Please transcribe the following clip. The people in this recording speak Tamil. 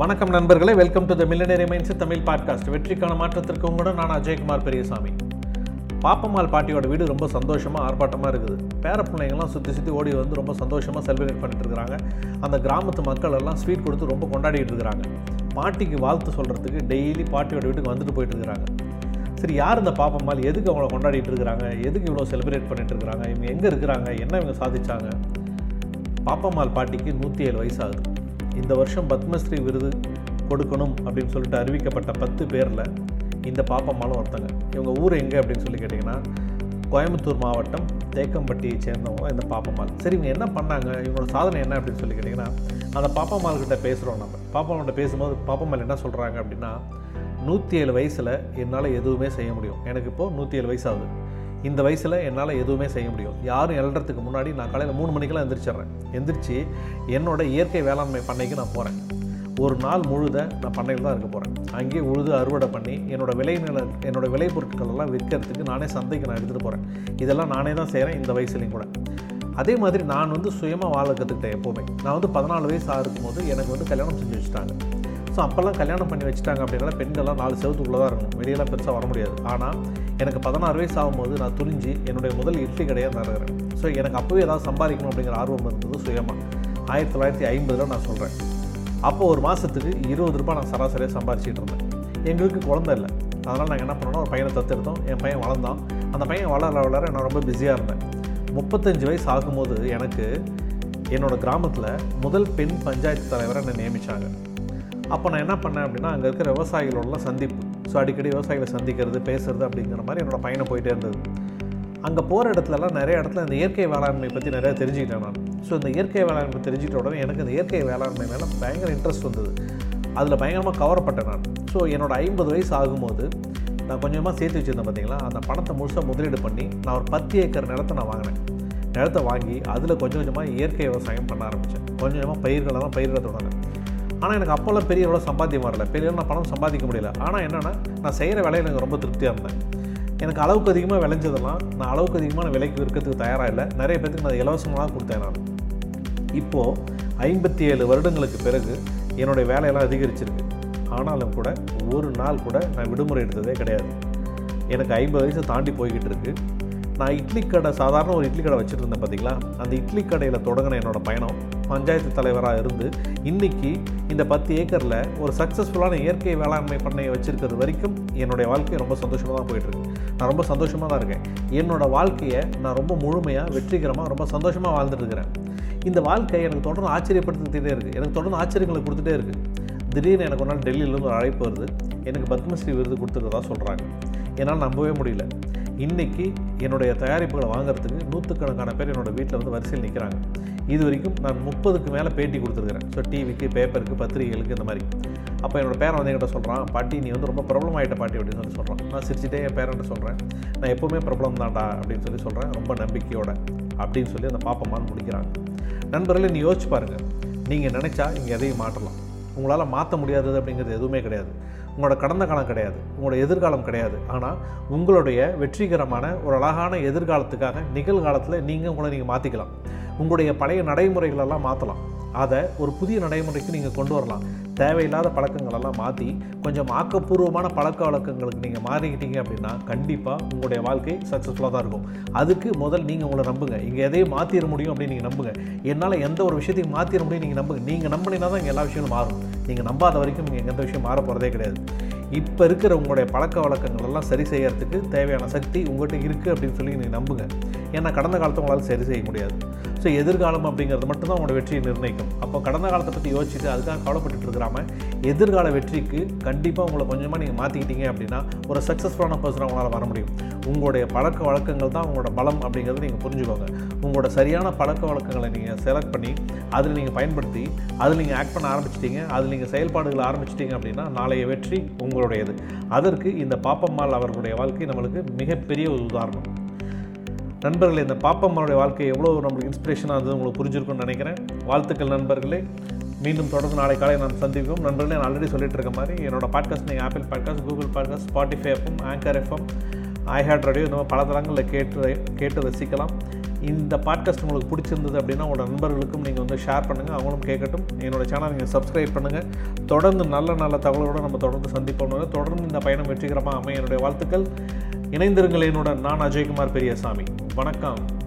வணக்கம் நண்பர்களே welcome to the millionaire minds Tamil podcast வெற்றிக்கான மாற்றத்திற்கு கூட நான் அஜயகுமார் பெரியசாமி. பாப்பம்மாள் பாட்டியோட வீடு ரொம்ப சந்தோஷமாக ஆர்ப்பாட்டமாக இருக்குது. பேர பிள்ளைங்கள்லாம் சுற்றி சுற்றி ஓடி வந்து ரொம்ப சந்தோஷமாக செலிப்ரேட் பண்ணிட்டு இருக்கிறாங்க. அந்த கிராமத்து மக்கள் எல்லாம் ஸ்வீட் கொடுத்து ரொம்ப கொண்டாடிட்டு இருக்கிறாங்க. பாட்டிக்கு வாழ்த்து சொல்கிறதுக்கு டெய்லி பாட்டியோட வீட்டுக்கு வந்துட்டு போயிட்டு இருக்கிறாங்க. சரி யார் இந்த பாப்பம்மாள்? எதுக்கு அவங்கள கொண்டாடிட்டு இருக்கிறாங்க? எதுக்கு இவ்வளோ செலிப்ரேட் பண்ணிட்டு இருக்கிறாங்க? இவங்க எங்கே இருக்கிறாங்க? என்ன இவங்க சாதிச்சாங்க? பாப்பம்மாள் பாட்டிக்கு நூற்றி ஏழு வயசாகுது இந்த வருஷம் பத்மஸ்ரீ விருது கொடுக்கணும் அப்படின்னு சொல்லிட்டு அறிவிக்கப்பட்ட பத்து பேரில் இந்த பாப்பம்மாலும் ஒருத்தங்க. இவங்க ஊர் எங்கே அப்படின்னு சொல்லி கேட்டிங்கன்னா கோயம்புத்தூர் மாவட்டம் தேக்கம்பட்டியை சேர்ந்தவங்க இந்த பாப்பம்மாள் சரி இவங்க என்ன பண்ணாங்க? இவங்களோட சாதனை என்ன அப்படின்னு சொல்லி கேட்டிங்கன்னா அந்த பாப்பம்மாள்கிட்ட பேசுகிறோம் நம்ம. பாப்பம்மாள்கிட்ட பேசும்போது பாப்பம்மாள் என்ன சொல்கிறாங்க அப்படின்னா நூற்றி ஏழு வயசில் என்னால் எதுவுமே செய்ய முடியும். எனக்கு இப்போது நூற்றி ஏழு வயசு ஆகுது. இந்த வயசில் என்னால் எதுவுமே செய்ய முடியும். யாரும் எழுறதுக்கு முன்னாடி நான் காலையில் மூணு மணிக்கெல்லாம் எந்திரிச்சிட்றேன் எந்திரிச்சு என்னோட இயற்கை வேளாண்மை பண்ணைக்கு நான் போகிறேன் ஒரு நாள் முழுத நான் பண்ணையில் தான் இருக்க போகிறேன் அங்கேயே உழுது அறுவடை பண்ணி என்னோடய விளை நில என்னோடய விளை பொருட்கள் எல்லாம் விற்கிறதுக்கு நானே சந்தைக்கு நான் எடுத்துகிட்டு போகிறேன் இதெல்லாம் நானே தான் செய்கிறேன் இந்த வயசுலேயும் கூட. அதே மாதிரி நான் வந்து சுயமாக வாழ கற்றுக்கிட்டேன் எப்போவுமே. நான் வந்து பதினாலு வயசு ஆகும்போது எனக்கு வந்து கல்யாணம் செஞ்சு வச்சுட்டாங்க. ஸோ அப்போல்லாம் கல்யாணம் பண்ணி வச்சுட்டாங்க அப்படின்னா பெண்கள்லாம் நாலு செவத்துக்குள்ளே தான் இருக்கணும். வெளியெல்லாம் பெருசாக வர முடியாது. ஆனால் எனக்கு பதினாறு வயசு ஆகும்போது நான் துணிஞ்சு என்னுடைய முதல் இட்லி கடையாக நடக்கிறேன் ஸோ எனக்கு அப்போவே ஏதாவது சம்பாதிக்கணும் அப்படிங்கிற ஆர்வம் இருந்தது சுயமாக ஆயிரத்தி தொள்ளாயிரத்தி ஐம்பதில் நான் சொல்கிறேன் அப்போ ஒரு மாதத்துக்கு இருபது ரூபாய் நான் சராசரியாக சம்பாரிச்சிட்டு இருந்தேன். எங்களுக்கு குழந்தை இல்லை. அதனால் நாங்கள் என்ன பண்ணோம்னா ஒரு பையனை தத்தெடுத்தோம். என் பையன் வளர்ந்தான். அந்த பையன் வளர வளர நான் ரொம்ப பிஸியாக இருந்தேன். முப்பத்தஞ்சு வயசு ஆகும்போது எனக்கு என்னோடய கிராமத்தில் முதல் பெண் பஞ்சாயத்து தலைவரை என்னை நியமித்தாங்க அப்போ நான் என்ன பண்ணேன் அப்படின்னா அங்கே இருக்கிற விவசாயிகளோடலாம் சந்திப்பு. ஸோ அடிக்கடி விவசாயிகளை சந்திக்கிறது பேசுறது அப்படிங்கிற மாதிரி என்னோடய பயணம் போயிட்டே இருந்தது. அங்கே போகிற இடத்துலலாம் நிறைய இடத்துல இந்த இயற்கை வேளாண்மை பற்றி நிறையா தெரிஞ்சுக்கிட்டேன் நான். ஸோ இந்த இயற்கை வேளாண்மை தெரிஞ்சுக்கிட்ட உடனே எனக்கு இந்த இயற்கை வேளாண்மை மேலே பயங்கர இன்ட்ரெஸ்ட் வந்தது. அதில் பயங்கரமாக கவரப்பட்டேன் நான். ஸோ என்னோடய ஐம்பது வயசு ஆகும்போது நான் கொஞ்சமாக சேர்த்து வச்சுருந்தேன் பார்த்தீங்களா அந்த பணத்தை முழுசாக முதலீடு பண்ணி நான் ஒரு பத்து ஏக்கர் நிலத்தை நான் வாங்கினேன். நிலத்தை வாங்கி அதில் கொஞ்சம் கொஞ்சமாக இயற்கை விவசாயம் பண்ண ஆரம்பித்தேன் கொஞ்சம் கொஞ்சமாக பயிர்களெல்லாம் பயிரிட தொடங்கினேன். ஆனால் எனக்கு அப்போல்லாம் பெரிய அளவு சம்பாத்தியம் வரல. பெரிய நான் பணம் சம்பாதிக்க முடியல. ஆனால் என்னென்னா நான் செய்கிற வேலையில் எனக்கு ரொம்ப திருப்தியாக இருந்தேன். எனக்கு அளவுக்கு அதிகமாக விளைஞ்சதெல்லாம் நான் அளவுக்கு அதிகமான விலைக்கு விற்கிறதுக்கு தயாராக இல்லை. நிறைய பேருக்கு நான் இலவசமாக கொடுத்தேன் நான். இப்போது ஐம்பத்தி ஏழு வருடங்களுக்கு பிறகு என்னுடைய வேலையெல்லாம் அதிகரிச்சிருக்கு. ஆனாலும் கூட ஒரு நாள் கூட நான் விடுமுறை எடுத்ததே கிடையாது. எனக்கு ஐம்பது வயசு தாண்டி போய்கிட்டு இருக்குது நான் இட்லி கடை சாதாரண ஒரு இட்லி கடை வச்சுட்டு இருந்தேன் பார்த்தீங்களா அந்த இட்லி கடையில் தொடங்கின என்னோடய பயணம். பஞ்சாயத்து தலைவராக இருந்து இன்றைக்கி இந்த பத்து ஏக்கரில் ஒரு சக்ஸஸ்ஃபுல்லான இயற்கை வேளாண்மை பண்ணையை வச்சுருக்கிறது வரைக்கும் என்னுடைய வாழ்க்கை ரொம்ப சந்தோஷமாக தான் போயிட்டுருக்கு. நான் ரொம்ப சந்தோஷமாக தான் இருக்கேன். என்னோடய வாழ்க்கையை நான் ரொம்ப முழுமையாக வெற்றிகரமாக ரொம்ப சந்தோஷமாக வாழ்ந்துட்டுருக்கிறேன் இந்த வாழ்க்கை எனக்கு தொடர்ந்து ஆச்சரியப்படுத்திக்கிட்டே இருக்குது எனக்கு தொடர்ந்து ஆச்சரியங்களை கொடுத்துட்டே இருக்குது திடீர்னு எனக்கு ஒரு நாள் டெல்லியிலேருந்து ஒரு அழைப்பு வருது. எனக்கு பத்மஸ்ரீ விருது கொடுத்துருக்கதா சொல்கிறாங்க என்னால் நம்பவே முடியல. இன்றைக்கி என்னுடைய தயாரிப்புகளை வாங்குறதுக்கு நூற்றுக்கணக்கான பேர் என்னோடய வீட்டில் வந்து வரிசையில் நிற்கிறாங்க இது வரைக்கும் நான் முப்பதுக்கு மேலே பேட்டி கொடுத்துருக்குறேன். ஸோ டிவிக்கு பேப்பருக்கு பத்திரிகைகளுக்கு இந்த மாதிரி. அப்போ என்னோடய பேரன் வந்து என்கிட்ட சொல்கிறான் பாட்டி நீ வந்து ரொம்ப ப்ராப்ளம் ஆகிட்ட பாட்டி அப்படின்னு சொல்லி சொல்கிறான் நான் சிரிச்சிட்டே என் பேரன்ட்ட சொல்கிறேன் நான் எப்போவுமே பிரபலம் தான்டா அப்படின்னு சொல்லி சொல்கிறேன் ரொம்ப நம்பிக்கையோட அப்படின்னு சொல்லி அந்த பாப்பம்மான்னு முடிக்கிறாங்க. நண்பர்களே நீ யோசிச்சு பாருங்கள் நீங்கள் நினச்சா இங்கே எதையும் மாற்றலாம். உங்களால் மாற்ற முடியாதது அப்படிங்கிறது எதுவுமே கிடையாது. உங்களோட கடந்த காலம் கிடையாது உங்களோட எதிர்காலம் கிடையாது. ஆனால் உங்களுடைய வெற்றிகரமான ஒரு அழகான எதிர்காலத்துக்காக நிகழ்காலத்தில் நீங்கள் உங்களை நீங்கள் மாற்றிக்கலாம் உங்களுடைய பழைய நடைமுறைகளெல்லாம் மாற்றலாம் அதை ஒரு புதிய நடைமுறைக்கு நீங்கள் கொண்டு வரலாம். தேவையில்லாத பழக்கங்களெல்லாம் மாற்றி கொஞ்சம் ஆக்கப்பூர்வமான பழக்க வழக்கங்களுக்கு நீங்கள் மாறிக்கிட்டீங்க அப்படின்னா கண்டிப்பாக உங்களுடைய வாழ்க்கை சக்ஸஸ்ஃபுல்லாக தான் இருக்கும். அதுக்கு முதல் நீங்கள் உங்களை நம்புங்க. இங்கே எதையும் மாற்றிட முடியும் அப்படின்னு நீங்கள் நம்புங்க. என்னால் எந்த ஒரு விஷயத்தையும் மாற்றிட முடியும் நீங்கள் நம்புங்க. நீங்கள் நம்பினீங்கன்னா தான் இங்கே எல்லா விஷயமும் மாறும். நீங்கள் நம்பாத வரைக்கும் நீங்கள் எந்த விஷயம் மாற போகிறதே கிடையாது. இப்போ இருக்கிற உங்களுடைய பழக்க வழக்கங்கள் எல்லாம் சரி செய்யறதுக்கு தேவையான சக்தி உங்கள்கிட்ட இருக்குது அப்படின்னு சொல்லி நீங்கள் நம்புங்க. ஏன்னா கடந்த காலத்தை உங்களால் சரி செய்ய முடியாது. ஸோ எதிர்காலம் அப்படிங்கிறது மட்டும்தான் உங்களோட வெற்றியை நிர்ணயிக்கும். அப்போ கடந்த காலத்தை பற்றி யோசிச்சுட்டு அதுக்காக கவலைப்பட்டு இருக்கிறாம எதிர்கால வெற்றிக்கு கண்டிப்பாக உங்களை கொஞ்சமாக நீங்கள் மாற்றிக்கிட்டீங்க அப்படின்னா ஒரு சக்ஸஸ்ஃபுல்லான பர்சனாக உங்களால் வர முடியும். உங்களுடைய பழக்க வழக்கங்கள் தான் உங்களோட பலம் அப்படிங்கிறத நீங்கள் புரிஞ்சுக்கோங்க. உங்களோட சரியான பழக்க வழக்கங்களை நீங்கள் செலக்ட் பண்ணி அதில் நீங்கள் பயன்படுத்தி அதில் நீங்கள் ஆக்ட் பண்ண ஆரம்பிச்சிட்டீங்க அதில் நீங்கள் செயல்பாடுகளை ஆரம்பிச்சிட்டிங்க அப்படின்னா நாளைய வெற்றி உங்களுடையது. அதற்கு இந்த பாப்பம்மாள் அவர்களுடைய வாழ்க்கை நம்மளுக்கு மிகப்பெரிய ஒரு உதாரணம். நண்பர்களே இந்த பாப்பம்மாளுடைய வாழ்க்கை எவ்வளோ நம்மளுக்கு இன்ஸ்பிரேஷனாக இருந்தது உங்களுக்கு புரிஞ்சிருக்கும்னு நினைக்கிறேன். வாழ்த்துக்கள் நண்பர்களே. மீண்டும் தொடர்ந்து நாளை காலை நான் சந்திப்போம். நண்பர்களே நான் ஆல்ரெடி சொல்லிட்டு இருக்க மாதிரி என்னோட பாட்காஸ்ட் நீங்கள் Apple podcast Google podcast Spotify FM anchor FM iHeart radio இந்த மாதிரி பல தளங்களில் கேட்டு கேட்டு ரசிக்கலாம். இந்த பாட்காஸ்ட் உங்களுக்கு பிடிச்சிருந்தது அப்படின்னா உங்களோட நண்பர்களுக்கும் நீங்கள் வந்து ஷேர் பண்ணுங்கள் அவங்களும் கேட்கட்டும். என்னோட சேனல் நீங்கள் சப்ஸ்கிரைப் பண்ணுங்கள் தொடர்ந்து நல்ல நல்ல தகவலோடு நம்ம தொடர்ந்து சந்திப்போம். தொடர்ந்து இந்த பயணம் வெற்றிகரமாக அமைய என்னுடைய வாழ்த்துக்கள். இணைந்திருங்கள் என்னுடன் நான் அஜய்குமார் பெரியசாமி. வணக்கம்.